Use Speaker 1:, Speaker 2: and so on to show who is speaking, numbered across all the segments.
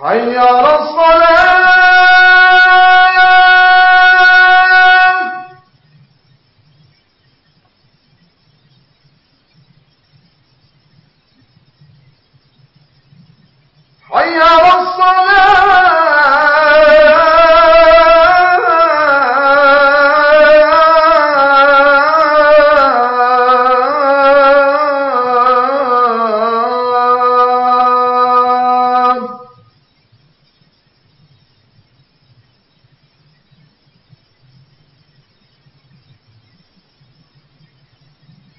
Speaker 1: حي على الصلاة.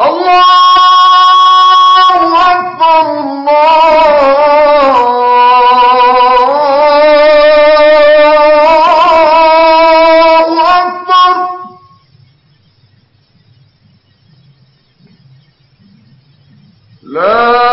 Speaker 1: الله أكبر الله لا